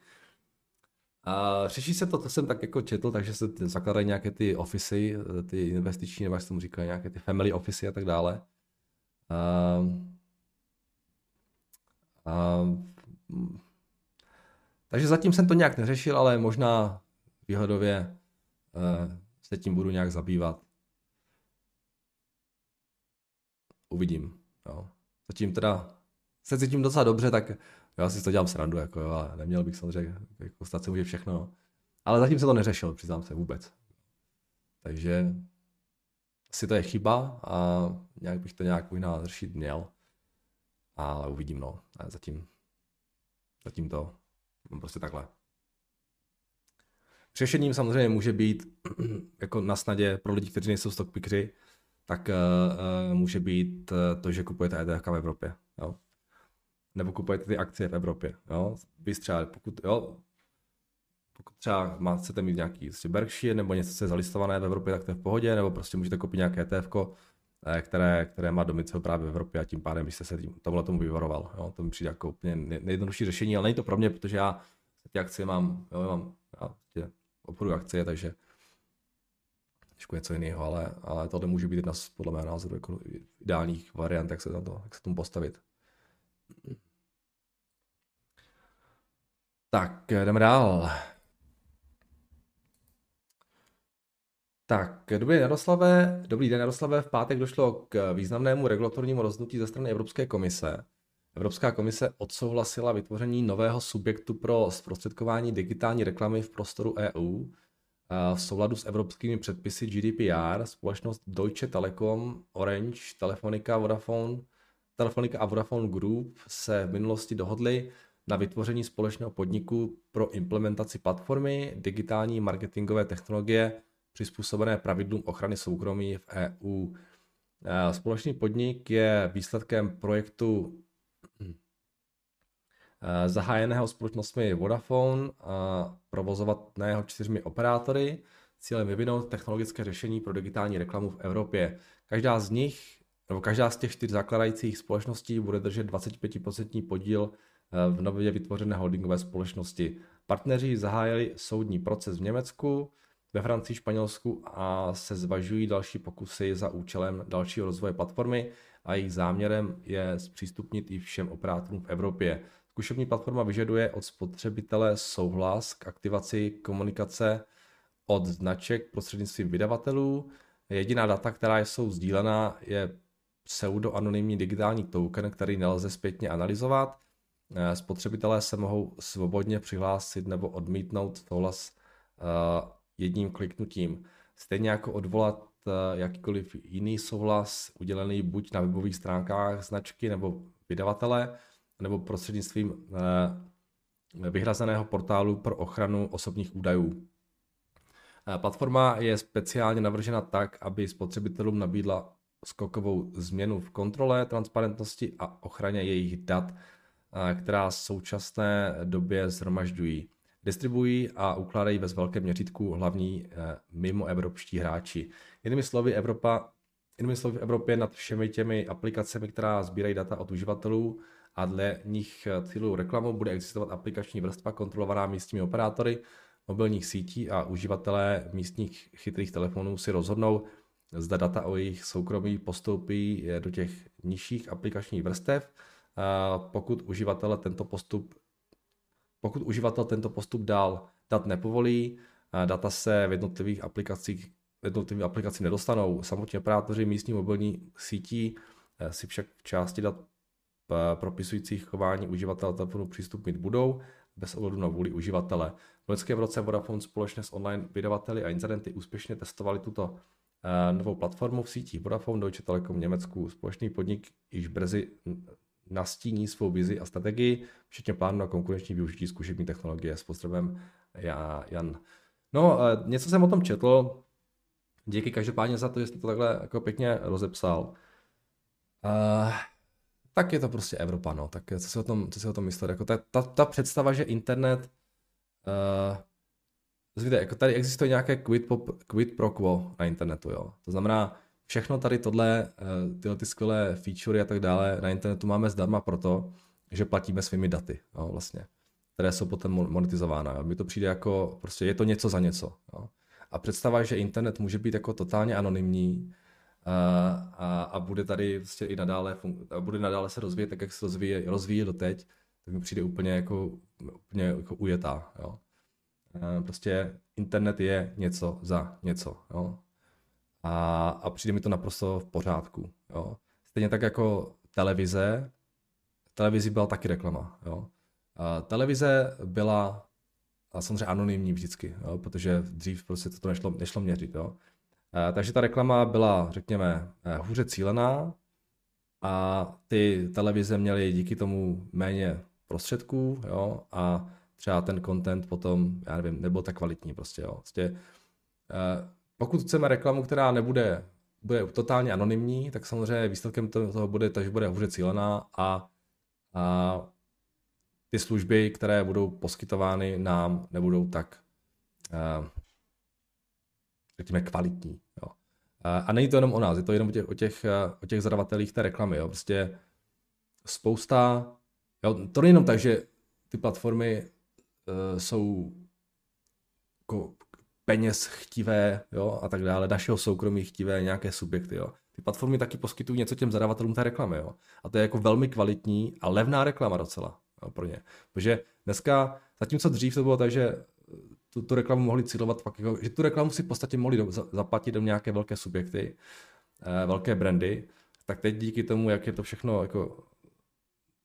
A řeší se to, to jsem tak jako četl, takže se zakladají nějaké ty ofisy, ty investiční, nebo jak se tomu říká, nějaké ty family ofisy a tak dále. A, a, takže zatím jsem to nějak neřešil, ale možná výhledově uh, se tím budu nějak zabývat. uvidím. Jo. Zatím teda se cítím docela dobře, tak já si to dělám srandu, jako jo, ale neměl bych samozřejmě, jako stát se může všechno. Ale zatím se to neřešil, přiznám se vůbec. Takže asi to je chyba a nějak bych to nějak možná řešit měl. Ale uvidím, no. A zatím, zatím to prostě takhle. Řešením samozřejmě může být jako na snadě pro lidi, kteří nejsou stockpickři, tak uh, může být uh, to, že kupujete ETF v Evropě. Jo? Nebo kupujete ty akcie v Evropě. Jo? Vy třeba, pokud, jo, pokud třeba má, chcete mít nějaký prostě Berkshire nebo něco, co je zalistované v Evropě, tak to je v pohodě, nebo prostě můžete koupit nějaké ETF, které, které má domicil právě v Evropě a tím pádem byste se tím, tohle tomu vyvaroval. Jo? To mi přijde jako úplně nejjednodušší řešení, ale není to pro mě, protože já ty akcie mám, jo, mám já prostě obchodu akcie, takže trošku něco jiného, ale, ale tohle může být jedna z, podle mého názoru, jako ideálních variant, jak se, na to, jak se tomu postavit. Tak, jdeme dál. Tak, dobrý den, Jaroslave. Dobrý den, Jaroslave. V pátek došlo k významnému regulatornímu rozhodnutí ze strany Evropské komise. Evropská komise odsouhlasila vytvoření nového subjektu pro zprostředkování digitální reklamy v prostoru EU, v souladu s evropskými předpisy GDPR společnost Deutsche Telekom, Orange, Telefonica, Vodafone, Telefonica a Vodafone Group se v minulosti dohodly na vytvoření společného podniku pro implementaci platformy digitální marketingové technologie přizpůsobené pravidlům ochrany soukromí v EU. Společný podnik je výsledkem projektu zahájeného společnostmi Vodafone provozovaného čtyřmi operátory cílem vyvinout technologické řešení pro digitální reklamu v Evropě. Každá z nich, nebo každá z těch čtyř zakladajících společností bude držet 25% podíl eh, v nově vytvořené holdingové společnosti. Partneři zahájili soudní proces v Německu, ve Francii, Španělsku a se zvažují další pokusy za účelem dalšího rozvoje platformy a jejich záměrem je zpřístupnit i všem operátorům v Evropě. Zkušební platforma vyžaduje od spotřebitele souhlas k aktivaci komunikace od značek prostřednictvím vydavatelů. Jediná data, která jsou sdílená, je pseudoanonymní digitální token, který nelze zpětně analyzovat. Eh, spotřebitelé se mohou svobodně přihlásit nebo odmítnout souhlas eh, jedním kliknutím. Stejně jako odvolat eh, jakýkoliv jiný souhlas udělený buď na webových stránkách značky nebo vydavatele, nebo prostřednictvím vyhrazeného portálu pro ochranu osobních údajů. Platforma je speciálně navržena tak, aby spotřebitelům nabídla skokovou změnu v kontrole, transparentnosti a ochraně jejich dat, která v současné době zhromažďují. Distribuují a ukládají ve velkém měřítku hlavní e, mimo evropští hráči. Jinými slovy, Evropa, jinými slovy, v Evropě nad všemi těmi aplikacemi, která sbírají data od uživatelů a dle nich e, cílů reklamu, bude existovat aplikační vrstva kontrolovaná místními operátory, mobilních sítí a uživatelé místních chytrých telefonů si rozhodnou, zda data o jejich soukromí postoupí do těch nižších aplikačních vrstev. Pokud uživatel tento postup pokud uživatel tento postup dál dat nepovolí, data se v jednotlivých aplikacích jednotlivých aplikací nedostanou. Samotní operátoři místní mobilní sítí eh, si však v části dat eh, propisujících chování uživatele telefonu přístup mít budou bez ohledu na vůli uživatele. V loňském roce Vodafone společně s online vydavateli a incidenty úspěšně testovali tuto novou platformu v sítích Vodafone, Deutsche Telekom v Německu. Společný podnik již brzy nastíní svou vizi a strategii, včetně plánu na konkurenční využití zkušební technologie s pozdravem Jan. No, uh, něco jsem o tom četl, díky každopádně za to, že jste to takhle jako pěkně rozepsal. Uh, tak je to prostě Evropa, no. Tak co si o tom, co si o tom myslet? Jako ta, ta, ta představa, že internet uh, Zvíte, jako tady existuje nějaké quid, pop, quid pro quo na internetu, jo. To znamená, všechno tady tohle, uh, tyhle ty skvělé featurey a tak dále na internetu máme zdarma proto, že platíme svými daty, jo, vlastně, které jsou potom monetizována. Mi to přijde jako, prostě je to něco za něco, jo. A představa, že internet může být jako totálně anonymní, a, a, a bude tady prostě i nadále, a bude nadále se rozvíjet tak, jak se rozvíjí, rozvíjí doteď, tak mi přijde úplně jako, úplně jako ujetá. Jo. A prostě internet je něco za něco. Jo. A, a přijde mi to naprosto v pořádku. Jo. Stejně tak jako televize, televizi byla taky reklama. Jo. A televize byla a samozřejmě anonymní vždycky, jo, protože dřív prostě to nešlo, nešlo měřit. Jo. Eh, takže ta reklama byla, řekněme, eh, hůře cílená a ty televize měly díky tomu méně prostředků jo, a třeba ten content potom, já nevím, nebyl tak kvalitní prostě. Jo. Prostě, eh, pokud chceme reklamu, která nebude bude totálně anonymní, tak samozřejmě výsledkem toho bude, že bude hůře cílená a, a ty služby, které budou poskytovány nám, nebudou tak řekněme, kvalitní. Jo. A není to jenom o nás, je to jenom o těch, o těch, o těch zadavatelích té reklamy. Jo. Prostě spousta, jo, to není jenom tak, že ty platformy uh, jsou jako peněz chtivé jo, a tak dále, našeho soukromí chtivé nějaké subjekty. Jo. Ty platformy taky poskytují něco těm zadavatelům té reklamy. Jo. A to je jako velmi kvalitní a levná reklama docela jo, pro ně. Protože dneska, zatímco dřív to bylo tak, že tu, tu reklamu mohli cílovat fakt, jako, že tu reklamu si v podstatě mohli do, zaplatit do nějaké velké subjekty, eh, velké brandy, tak teď díky tomu, jak je to všechno jako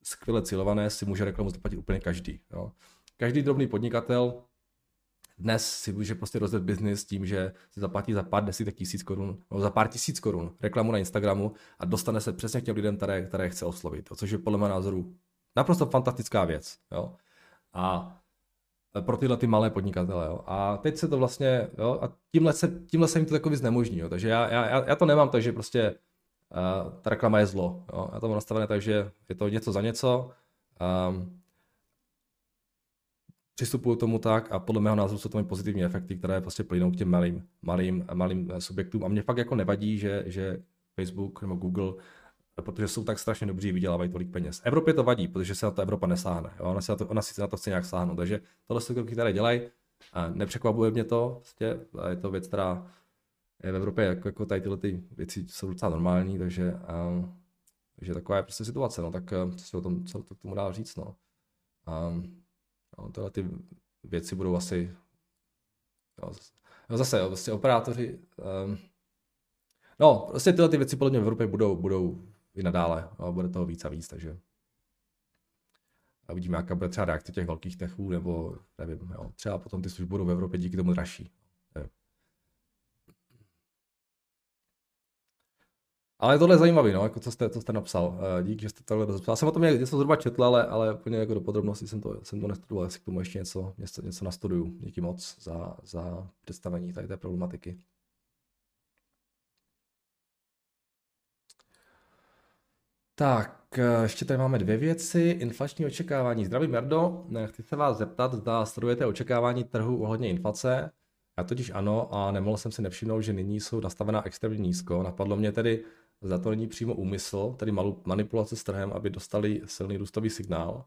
skvěle cílované, si může reklamu zaplatit úplně každý. Jo. Každý drobný podnikatel dnes si může prostě rozjet biznis tím, že si zaplatí za pár desítek tisíc korun, nebo za pár tisíc korun reklamu na Instagramu a dostane se přesně k těm lidem, které, které chce oslovit, což je podle mého názoru naprosto fantastická věc. Jo. A pro tyhle ty malé podnikatele. Jo. A teď se to vlastně, jo, a tímhle se, tímhle se jim to takový znemožní. Jo. Takže já, já, já to nemám tak, že prostě ta reklama je zlo. Jo. Já to mám nastavené tak, že je to něco za něco. Um, přistupuju tomu tak a podle mého názoru jsou to pozitivní efekty, které prostě plynou k těm malým, malým, malým subjektům. A mě fakt jako nevadí, že, že Facebook nebo Google protože jsou tak strašně dobří, vydělávají tolik peněz. Evropě to vadí, protože se na to Evropa nesáhne. Jo? Ona, si na to, ona si na to chce nějak sáhnout. Takže tohle jsou kroky, které dělají. A nepřekvapuje mě to. Prostě, je to věc, která je v Evropě jako, jako tady tyhle ty věci jsou docela normální, takže, a, takže taková je prostě situace. No, tak co si o tom, co to k tomu dá říct. No. A, no, tyhle ty věci budou asi jo, zase, jo, prostě operátoři um, No, prostě tyhle ty věci podle mě v Evropě budou, budou i nadále. A bude toho víc a víc, takže a uvidíme, jaká bude třeba reakce těch velkých techů, nebo nevím, jo, třeba potom ty služby budou v Evropě díky tomu dražší. Ale tohle je zajímavé, no, jako co jste, co jste napsal. Eh, díky, že jste tohle rozepsal. Já jsem o tom něco zhruba četl, ale, ale úplně jako do podrobnosti jsem to, jsem to nestudoval, jestli k tomu ještě něco, něco, něco nastuduju. Díky moc za, za představení tady té problematiky. Tak, eh, ještě tady máme dvě věci. Inflační očekávání. Zdraví Merdo, chci se vás zeptat, zda sledujete očekávání trhu ohledně inflace. Já totiž ano a nemohl jsem si nevšimnout, že nyní jsou nastavená extrémně nízko. Napadlo mě tedy, zda to není přímo úmysl, tedy manipulace s trhem, aby dostali silný růstový signál.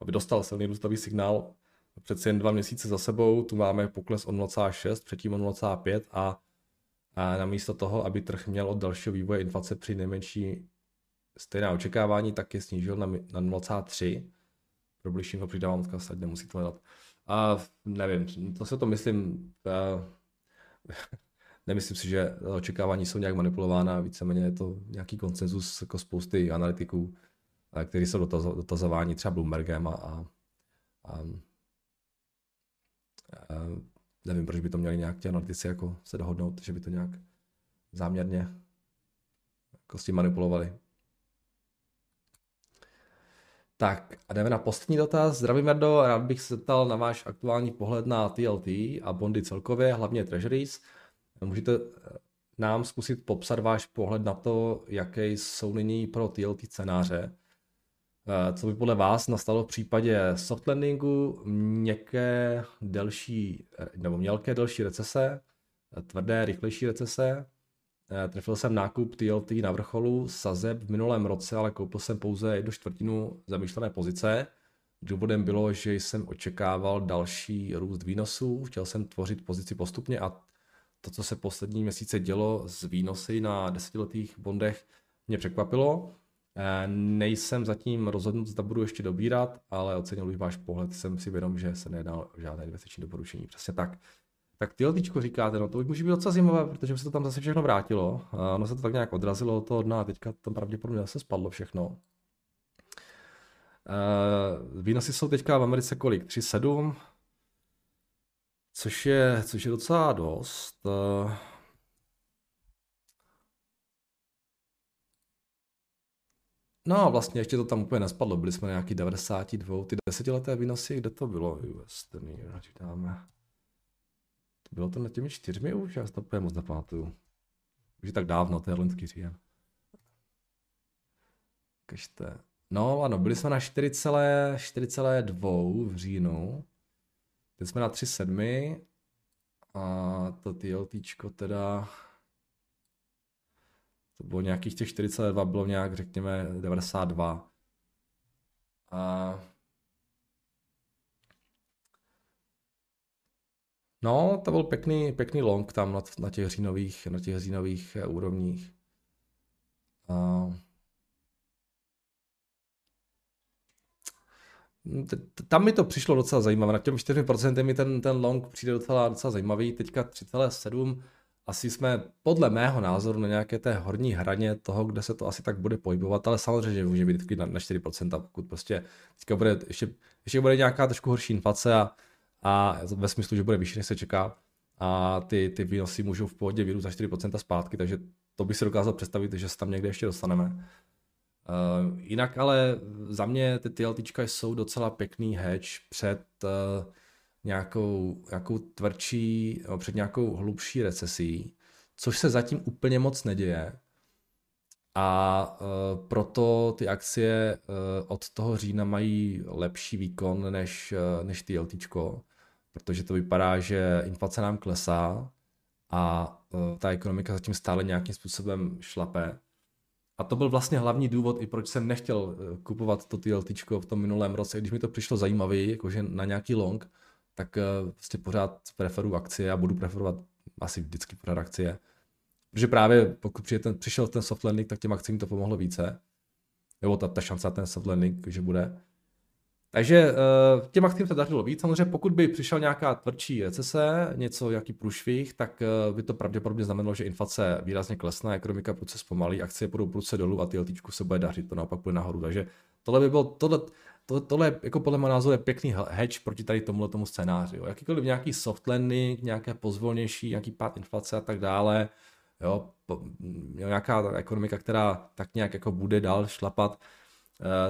Aby dostal silný růstový signál přeci jen dva měsíce za sebou, tu máme pokles o 0,6, předtím o 0,5 a, a namísto toho, aby trh měl od dalšího vývoje inflace při nejmenší stejná očekávání, tak je snížil na, na 0,3. Pro bližší info přidávám odkaz, ať nemusíte hledat. A nevím, to se to myslím, uh, nemyslím si, že očekávání jsou nějak manipulována, víceméně je to nějaký konsenzus jako spousty analytiků, kteří jsou dotazováni třeba Bloombergem a, a, a, a nevím, proč by to měli nějak ti analytici jako se dohodnout, že by to nějak záměrně jako s tím manipulovali. Tak a jdeme na poslední dotaz. Zdravím, Merdo, rád bych se zeptal na váš aktuální pohled na TLT a bondy celkově, hlavně Treasuries. Můžete eh, nám zkusit popsat váš pohled na to, jaké jsou nyní pro TLT scénáře. Eh, co by podle vás nastalo v případě soft landingu, měkké, delší, nebo mělké delší recese, tvrdé, rychlejší recese, Eh, trefil jsem nákup TLT na vrcholu sazeb v minulém roce, ale koupil jsem pouze jednu čtvrtinu zamýšlené pozice. Důvodem bylo, že jsem očekával další růst výnosů, chtěl jsem tvořit pozici postupně a to, co se poslední měsíce dělo z výnosy na desetiletých bondech, mě překvapilo. Eh, nejsem zatím rozhodnut, zda budu ještě dobírat, ale ocenil bych váš pohled, jsem si vědom, že se nedá o žádné investiční doporučení. Přesně tak. Tak ty LTčko říkáte, no to už může být docela zajímavé, protože se to tam zase všechno vrátilo. A ono se to tak nějak odrazilo od toho dna a teďka tam pravděpodobně zase spadlo všechno. Uh, výnosy jsou teďka v Americe kolik? 3,7? Což je, což je docela dost. Uh, No vlastně ještě to tam úplně nespadlo, byli jsme na nějaký 92, ty desetileté výnosy, kde to bylo? US, ten dáme. Bylo to na těmi čtyřmi už? Já si to úplně moc nepamatuju. Už je tak dávno, to je loňský říjen. Kažte. No ano, byli jsme na 4,2 v říjnu. Teď jsme na 3,7 a to TLTčko teda to bylo nějakých těch 42, bylo nějak řekněme 92. A No, to byl pěkný, pěkný long tam na, na těch říjnových, na těch říjnových eh, úrovních. A... Tam mi to přišlo docela zajímavé. Na těm 4% mi ten, ten long přijde docela, docela zajímavý. Teďka 3,7 asi jsme podle mého názoru na nějaké té horní hraně toho, kde se to asi tak bude pohybovat, ale samozřejmě může být na, na 4%, pokud prostě teďka bude ještě, ještě bude nějaká trošku horší inflace a a ve smyslu, že bude vyšší, než se čeká a ty, ty výnosy můžou v pohodě vyrůst za 4% zpátky, takže to bych si dokázal představit, že se tam někde ještě dostaneme. Uh, jinak ale za mě ty TLT jsou docela pěkný hedge před uh, nějakou, nějakou tvrdší, před nějakou hlubší recesí, což se zatím úplně moc neděje. a uh, proto ty akcie uh, od toho října mají lepší výkon než, uh, než ty LTčko, protože to vypadá, že inflace nám klesá a uh, ta ekonomika zatím stále nějakým způsobem šlape. A to byl vlastně hlavní důvod, i proč jsem nechtěl kupovat to TLT v tom minulém roce, když mi to přišlo zajímavé, jakože na nějaký long, tak vlastně pořád preferuji akcie a budu preferovat asi vždycky pořád akcie. Protože právě pokud ten, přišel ten soft landing, tak těm akcím to pomohlo více. Nebo ta, ta šance na ten soft landing, že bude. Takže uh, těm akcím se dařilo víc. Samozřejmě pokud by přišel nějaká tvrdší recese, něco, jaký průšvih, tak uh, by to pravděpodobně znamenalo, že inflace výrazně klesne, ekonomika proces zpomalí, akcie půjdou prudce dolů a ty LTčku se bude dařit, to naopak bude nahoru. Takže tohle by bylo, tohle, to, tohle jako podle mého názoru je pěkný hedge proti tady tomuhle tomu scénáři. Jo. Jakýkoliv nějaký soft landing, nějaké pozvolnější, nějaký pád inflace a tak dále, jo, po, nějaká ekonomika, která tak nějak jako bude dál šlapat, eh,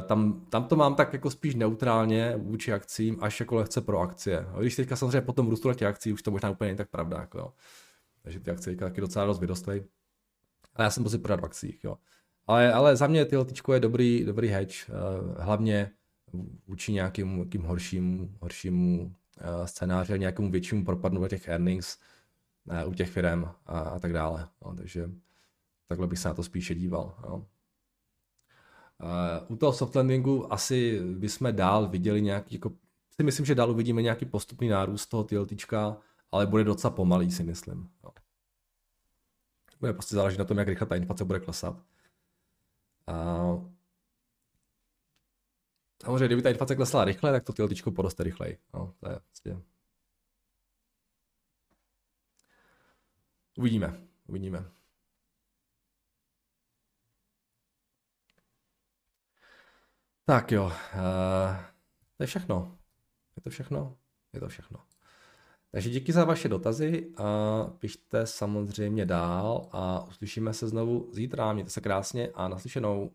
tam, tam to mám tak jako spíš neutrálně vůči akcím, až jako lehce pro akcie. A když teďka samozřejmě potom růstu těch akcí, už to možná úplně není tak pravda. Jako jo. Takže ty akcie taky docela dost vyrostly. Ale já jsem prostě prodat v akcích. Jo. Ale, ale za mě tyhle je dobrý, dobrý hedge, eh, hlavně vůči nějakým, nějakým horšímu, horšímu uh, scénáři, nějakému většímu propadu těch earnings u těch firm a, a tak dále. No, takže takhle bych se na to spíše díval. No. Uh, u toho soft landingu asi bychom dál viděli nějaký, jako, si myslím, že dál uvidíme nějaký postupný nárůst toho TLTčka, ale bude docela pomalý, si myslím. No. Bude prostě záležet na tom, jak rychle ta inflace bude klesat. Uh, Samozřejmě, kdyby ta inflace klesla rychle, tak to ty poroste rychleji. No, to je vlastně... Uvidíme, uvidíme. Tak jo, uh, to je všechno. Je to všechno? Je to všechno. Takže díky za vaše dotazy a pište samozřejmě dál a uslyšíme se znovu zítra. Mějte se krásně a naslyšenou.